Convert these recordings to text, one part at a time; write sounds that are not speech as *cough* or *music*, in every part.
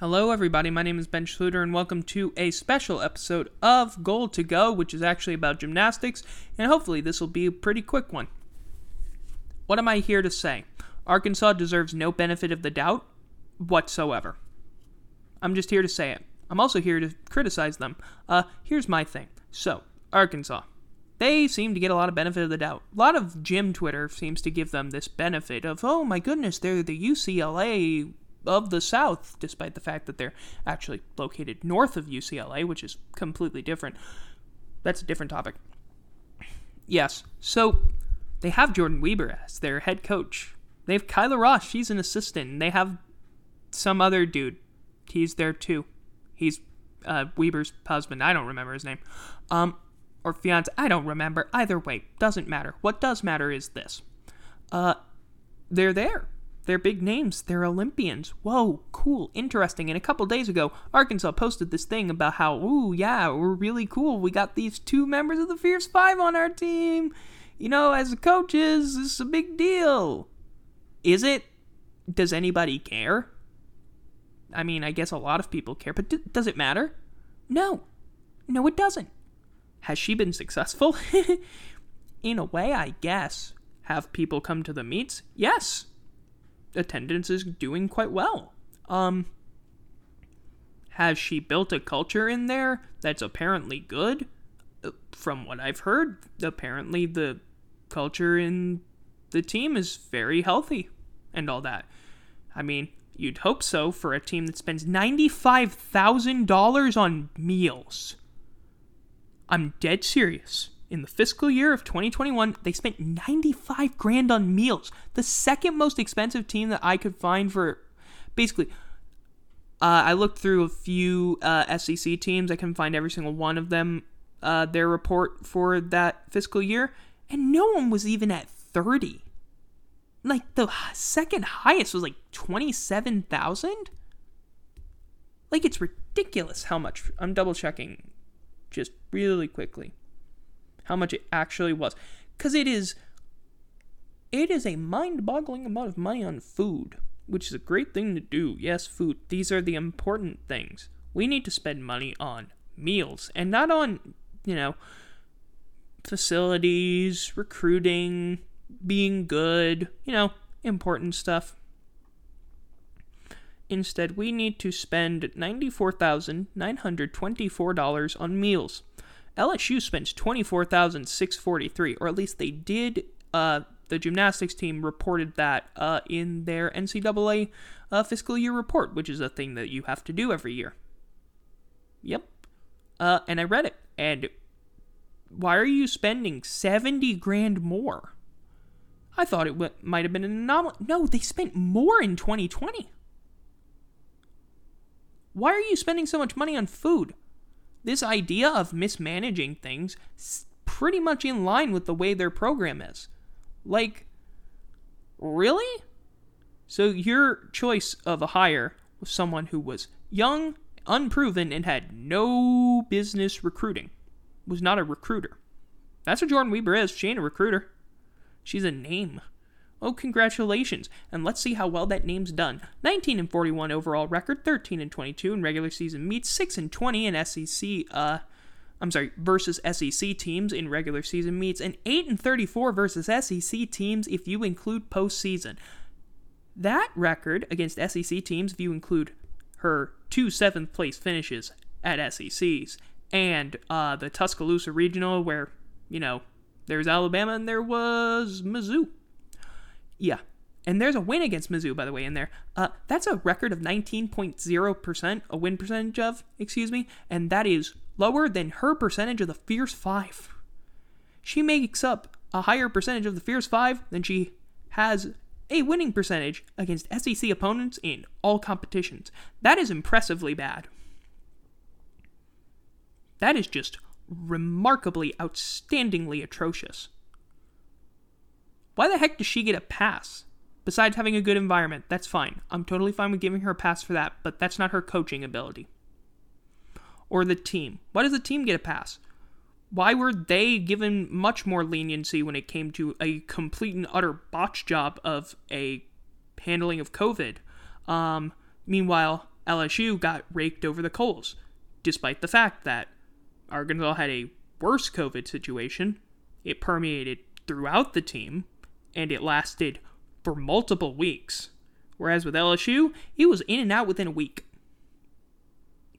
Hello, everybody. My name is Ben Schluter, and welcome to a special episode of Goal to Go, which is actually about gymnastics, and hopefully, this will be a pretty quick one. What am I here to say? Arkansas deserves no benefit of the doubt whatsoever. I'm just here to say it. I'm also here to criticize them. Uh, here's my thing. So, Arkansas. They seem to get a lot of benefit of the doubt. A lot of gym Twitter seems to give them this benefit of, oh my goodness, they're the UCLA of the South, despite the fact that they're actually located north of UCLA, which is completely different. That's a different topic. Yes, so they have Jordan Wieber as their head coach. They have Kyla Ross, she's an assistant. They have some other dude. He's there too. He's uh, Wieber's husband. I don't remember his name. Um, or fiance. I don't remember. Either way, doesn't matter. What does matter is this. Uh, they're there. They're big names. They're Olympians. Whoa, cool, interesting. And a couple days ago, Arkansas posted this thing about how, ooh, yeah, we're really cool. We got these two members of the Fierce Five on our team. You know, as coaches, this is a big deal. Is it? Does anybody care? I mean, I guess a lot of people care, but d- does it matter? No. No, it doesn't. Has she been successful? *laughs* In a way, I guess. Have people come to the meets? Yes. Attendance is doing quite well. Um, has she built a culture in there that's apparently good? Uh, from what I've heard, apparently the culture in the team is very healthy and all that. I mean, you'd hope so for a team that spends $95,000 on meals. I'm dead serious. In the fiscal year of 2021, they spent 95 grand on meals. The second most expensive team that I could find for basically uh, I looked through a few uh, SEC teams. I can find every single one of them, uh, their report for that fiscal year, and no one was even at 30. Like the second highest was like 27,000? Like it's ridiculous how much. I'm double checking just really quickly how much it actually was cuz it is it is a mind-boggling amount of money on food, which is a great thing to do. Yes, food. These are the important things. We need to spend money on meals and not on, you know, facilities, recruiting, being good, you know, important stuff. Instead, we need to spend $94,924 on meals. LSU spends $24,643, or at least they did. Uh, the gymnastics team reported that uh, in their NCAA uh, fiscal year report, which is a thing that you have to do every year. Yep. Uh, and I read it, and why are you spending 70 grand more? I thought it w- might have been an anomaly. No, they spent more in 2020. Why are you spending so much money on food? This idea of mismanaging things pretty much in line with the way their program is. Like, really? So your choice of a hire was someone who was young, unproven, and had no business recruiting. Was not a recruiter. That's what Jordan Wieber is. She ain't a recruiter. She's a name. Oh, congratulations. And let's see how well that name's done. 19 and 41 overall record, 13 and 22 in regular season meets, 6 and 20 in SEC uh I'm sorry, versus SEC teams in regular season meets, and 8 and 34 versus SEC teams if you include postseason. That record against SEC teams, if you include her two seventh place finishes at SECs and uh, the Tuscaloosa Regional, where, you know, there's Alabama and there was Mizzou. Yeah. And there's a win against Mizzou, by the way, in there. Uh, that's a record of 19.0%, a win percentage of, excuse me, and that is lower than her percentage of the Fierce Five. She makes up a higher percentage of the Fierce Five than she has a winning percentage against SEC opponents in all competitions. That is impressively bad. That is just remarkably, outstandingly atrocious. Why the heck does she get a pass? Besides having a good environment, that's fine. I'm totally fine with giving her a pass for that, but that's not her coaching ability. Or the team. Why does the team get a pass? Why were they given much more leniency when it came to a complete and utter botch job of a handling of COVID? Um, meanwhile, LSU got raked over the coals, despite the fact that Arkansas had a worse COVID situation. It permeated throughout the team, and it lasted for multiple weeks. Whereas with LSU, it was in and out within a week.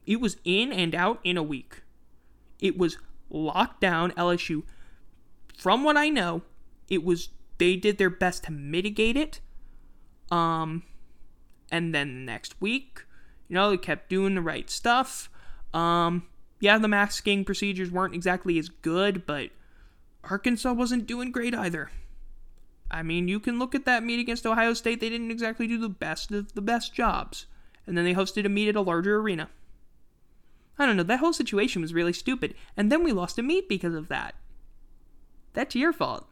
It was in and out in a week. It was locked down. LSU, from what I know, it was they did their best to mitigate it. Um, and then next week, you know, they kept doing the right stuff. Um, yeah, the masking procedures weren't exactly as good, but Arkansas wasn't doing great either. I mean, you can look at that meet against Ohio State. They didn't exactly do the best of the best jobs. And then they hosted a meet at a larger arena. I don't know, that whole situation was really stupid. And then we lost a meet because of that. That's your fault.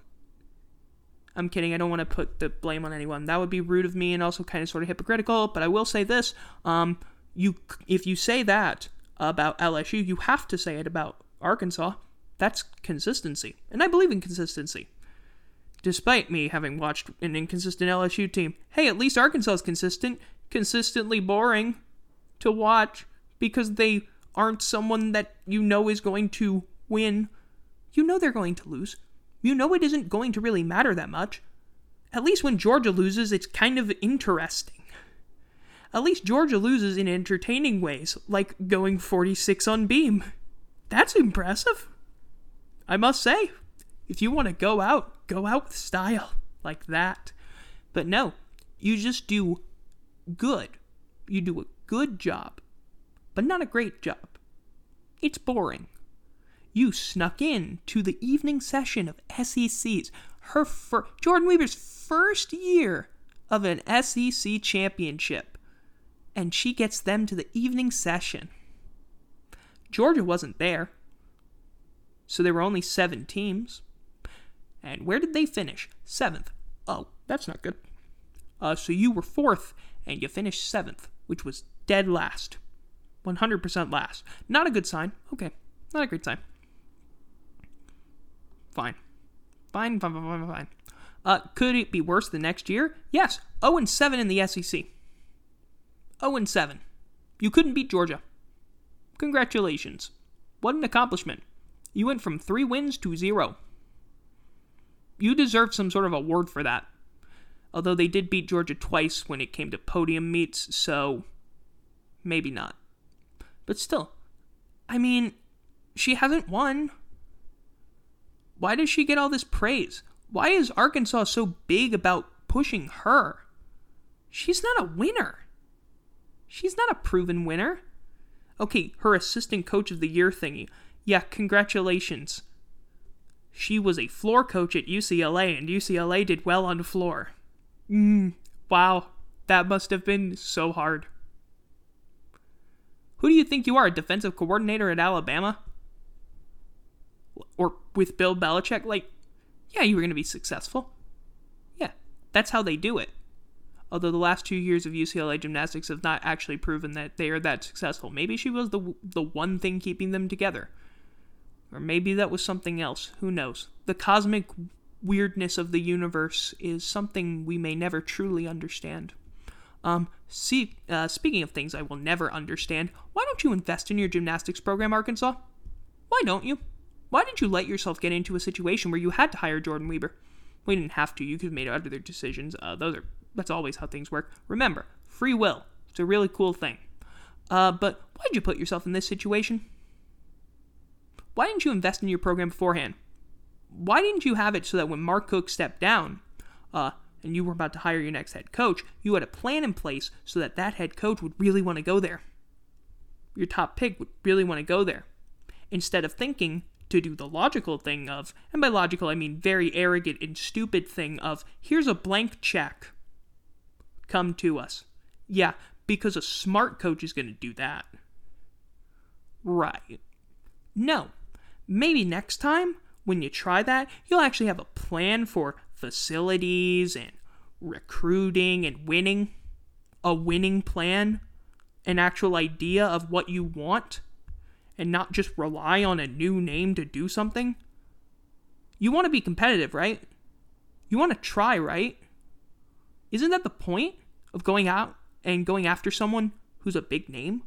I'm kidding. I don't want to put the blame on anyone. That would be rude of me and also kind of sort of hypocritical. But I will say this: um, you if you say that about LSU, you have to say it about Arkansas. That's consistency, and I believe in consistency. Despite me having watched an inconsistent LSU team, hey, at least Arkansas is consistent, consistently boring to watch because they aren't someone that you know is going to win. You know they're going to lose you know it isn't going to really matter that much. At least when Georgia loses, it's kind of interesting. At least Georgia loses in entertaining ways, like going 46 on beam. That's impressive. I must say, if you want to go out, go out with style, like that. But no, you just do good. You do a good job, but not a great job. It's boring you snuck in to the evening session of SEC's her fir- Jordan Wieber's first year of an SEC championship, and she gets them to the evening session. Georgia wasn't there, so there were only seven teams. And where did they finish? Seventh. Oh, that's not good. Uh, so you were fourth, and you finished seventh, which was dead last. 100% last. Not a good sign. Okay, not a great sign. Fine. Fine, fine, fine, fine, fine. Uh, could it be worse the next year? Yes. 0 and 7 in the SEC. 0 and 7. You couldn't beat Georgia. Congratulations. What an accomplishment. You went from 3 wins to 0. You deserve some sort of award for that. Although they did beat Georgia twice when it came to podium meets, so maybe not. But still, I mean, she hasn't won. Why does she get all this praise? Why is Arkansas so big about pushing her? She's not a winner. She's not a proven winner. Okay, her assistant coach of the year thingy. Yeah, congratulations. She was a floor coach at UCLA, and UCLA did well on the floor. Mmm, wow, that must have been so hard. Who do you think you are, a defensive coordinator at Alabama? or with Bill Belichick, like, yeah, you were going to be successful. Yeah, that's how they do it. Although the last two years of UCLA gymnastics have not actually proven that they are that successful. Maybe she was the the one thing keeping them together, or maybe that was something else. Who knows? The cosmic weirdness of the universe is something we may never truly understand. Um, see, uh, speaking of things I will never understand, why don't you invest in your gymnastics program, Arkansas? Why don't you? Why did you let yourself get into a situation where you had to hire Jordan Wieber? We didn't have to. You could have made other decisions. Uh, those are that's always how things work. Remember, free will. It's a really cool thing. Uh, but why'd you put yourself in this situation? Why didn't you invest in your program beforehand? Why didn't you have it so that when Mark Cook stepped down, uh, and you were about to hire your next head coach, you had a plan in place so that that head coach would really want to go there. Your top pick would really want to go there. Instead of thinking to do the logical thing of, and by logical I mean very arrogant and stupid thing of, here's a blank check. Come to us. Yeah, because a smart coach is going to do that. Right. No. Maybe next time, when you try that, you'll actually have a plan for facilities and recruiting and winning. A winning plan. An actual idea of what you want and not just rely on a new name to do something? You want to be competitive, right? You want to try, right? Isn't that the point of going out and going after someone who's a big name.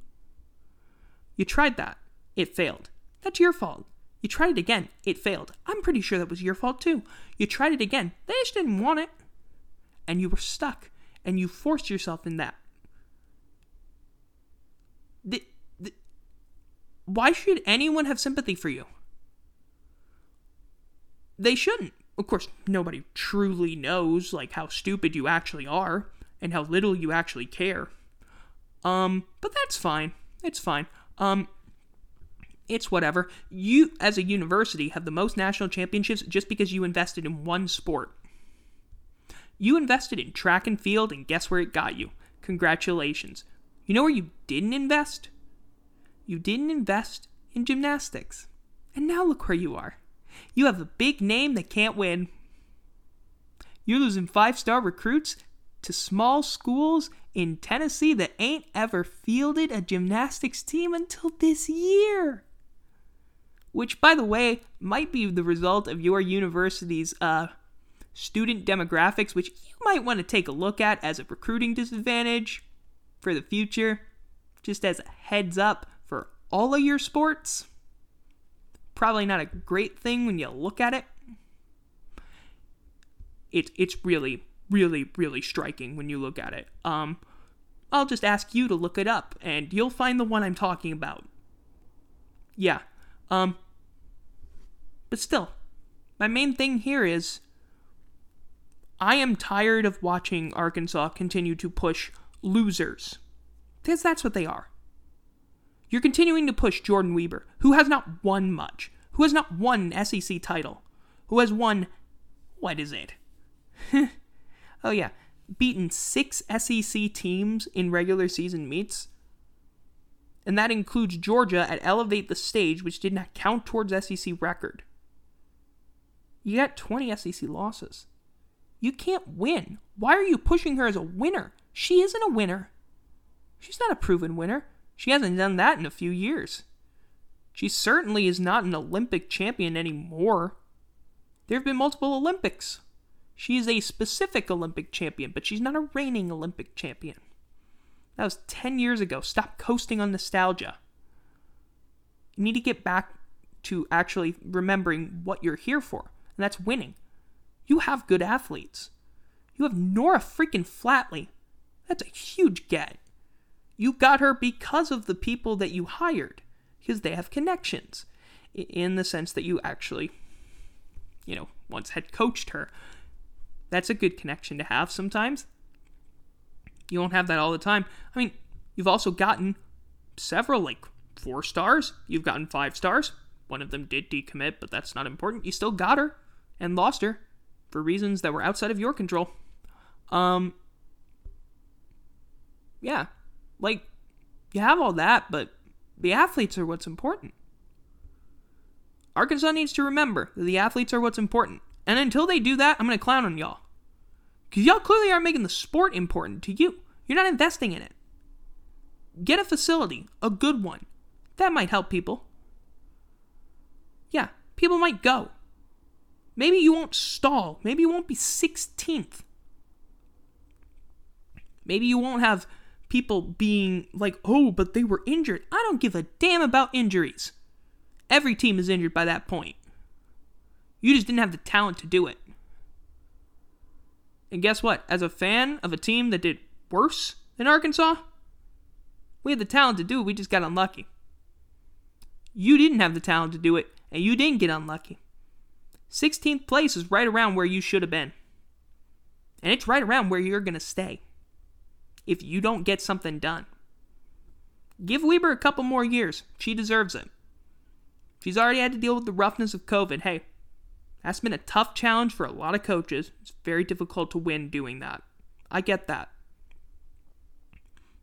You tried that. It failed. That's your fault. You tried it again. It failed. I'm pretty sure that was your fault too. You tried it again. They just didn't want it. And you were stuck. And you forced yourself in that. The, the, why should anyone have sympathy for you? They shouldn't. Of course, nobody truly knows like how stupid you actually are and how little you actually care. Um, but that's fine. It's fine. Um, it's whatever. You, as a university, have the most national championships just because you invested in one sport. You invested in track and field, and guess where it got you? Congratulations. You know where you didn't invest? You didn't invest in gymnastics. And now look where you are. You have a big name that can't win. You're losing five star recruits to small schools in Tennessee that ain't ever fielded a gymnastics team until this year. Which, by the way, might be the result of your university's uh, student demographics, which you might want to take a look at as a recruiting disadvantage for the future, just as a heads up for all of your sports. Probably not a great thing when you look at it. It, it's really really, really striking when you look at it. Um, I'll just ask you to look it up, and you'll find the one I'm talking about. Yeah. Um, but still, my main thing here is I am tired of watching Arkansas continue to push losers. Because that's what they are. You're continuing to push Jordan Wieber, who has not won much, who has not won an SEC title, who has won, what is it? *laughs* Oh, yeah. Beaten six SEC teams in regular season meets. And that includes Georgia at Elevate the Stage, which did not count towards SEC record. You got 20 SEC losses. You can't win. Why are you pushing her as a winner? She isn't a winner. She's not a proven winner. She hasn't done that in a few years. She certainly is not an Olympic champion anymore. There have been multiple Olympics. She is a specific Olympic champion, but she's not a reigning Olympic champion. That was 10 years ago. Stop coasting on nostalgia. You need to get back to actually remembering what you're here for, and that's winning. You have good athletes. You have Nora freaking Flatley. That's a huge get. You got her because of the people that you hired, because they have connections, in the sense that you actually, you know, once had coached her. That's a good connection to have sometimes. You won't have that all the time. I mean, you've also gotten several, like four stars. You've gotten five stars. One of them did decommit, but that's not important. You still got her and lost her for reasons that were outside of your control. Um, yeah, like you have all that, but the athletes are what's important. Arkansas needs to remember that the athletes are what's important. And until they do that, I'm going to clown on y'all. Because y'all clearly aren't making the sport important to you. You're not investing in it. Get a facility, a good one. That might help people. Yeah, people might go. Maybe you won't stall. Maybe you won't be 16th. Maybe you won't have people being like, oh, but they were injured. I don't give a damn about injuries. Every team is injured by that point. You just didn't have the talent to do it. And guess what? As a fan of a team that did worse than Arkansas, we had the talent to do it, we just got unlucky. You didn't have the talent to do it, and you didn't get unlucky. 16th place is right around where you should have been. And it's right around where you're going to stay if you don't get something done. Give Wieber a couple more years. She deserves it. She's already had to deal with the roughness of COVID. Hey, that's been a tough challenge for a lot of coaches. It's very difficult to win doing that. I get that.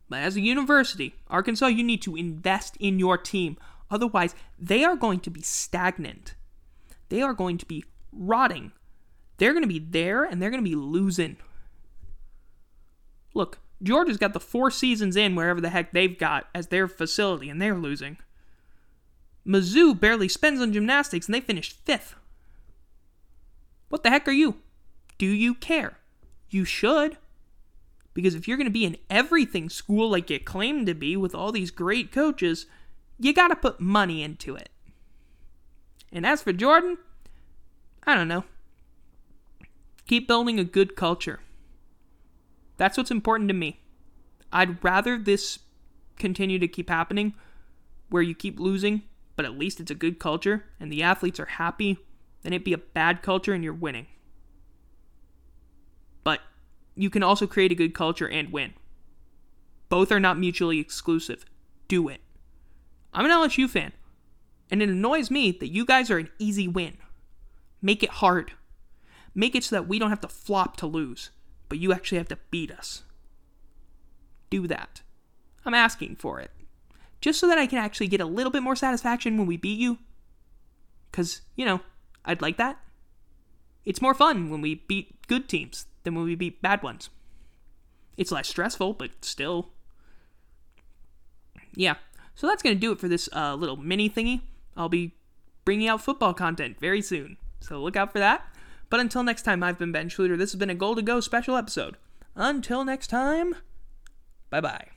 But as a university, Arkansas, you need to invest in your team. Otherwise, they are going to be stagnant. They are going to be rotting. They're going to be there and they're going to be losing. Look, Georgia's got the four seasons in wherever the heck they've got as their facility and they're losing. Mizzou barely spends on gymnastics and they finished fifth. What the heck are you? Do you care? You should. Because if you're going to be an everything school like you claim to be with all these great coaches, you got to put money into it. And as for Jordan, I don't know. Keep building a good culture. That's what's important to me. I'd rather this continue to keep happening where you keep losing, but at least it's a good culture and the athletes are happy, than it be a bad culture and you're winning. But you can also create a good culture and win. Both are not mutually exclusive. Do it. I'm an LSU fan, and it annoys me that you guys are an easy win. Make it hard. Make it so that we don't have to flop to lose, but you actually have to beat us. Do that. I'm asking for it. Just so that I can actually get a little bit more satisfaction when we beat you. Because, you know, I'd like that. It's more fun when we beat good teams than when we beat bad ones. It's less stressful, but still. Yeah. So that's going to do it for this uh, little mini thingy. I'll be bringing out football content very soon. So look out for that. But until next time, I've been Ben Schluter. This has been a Goal to Go special episode. Until next time, bye bye.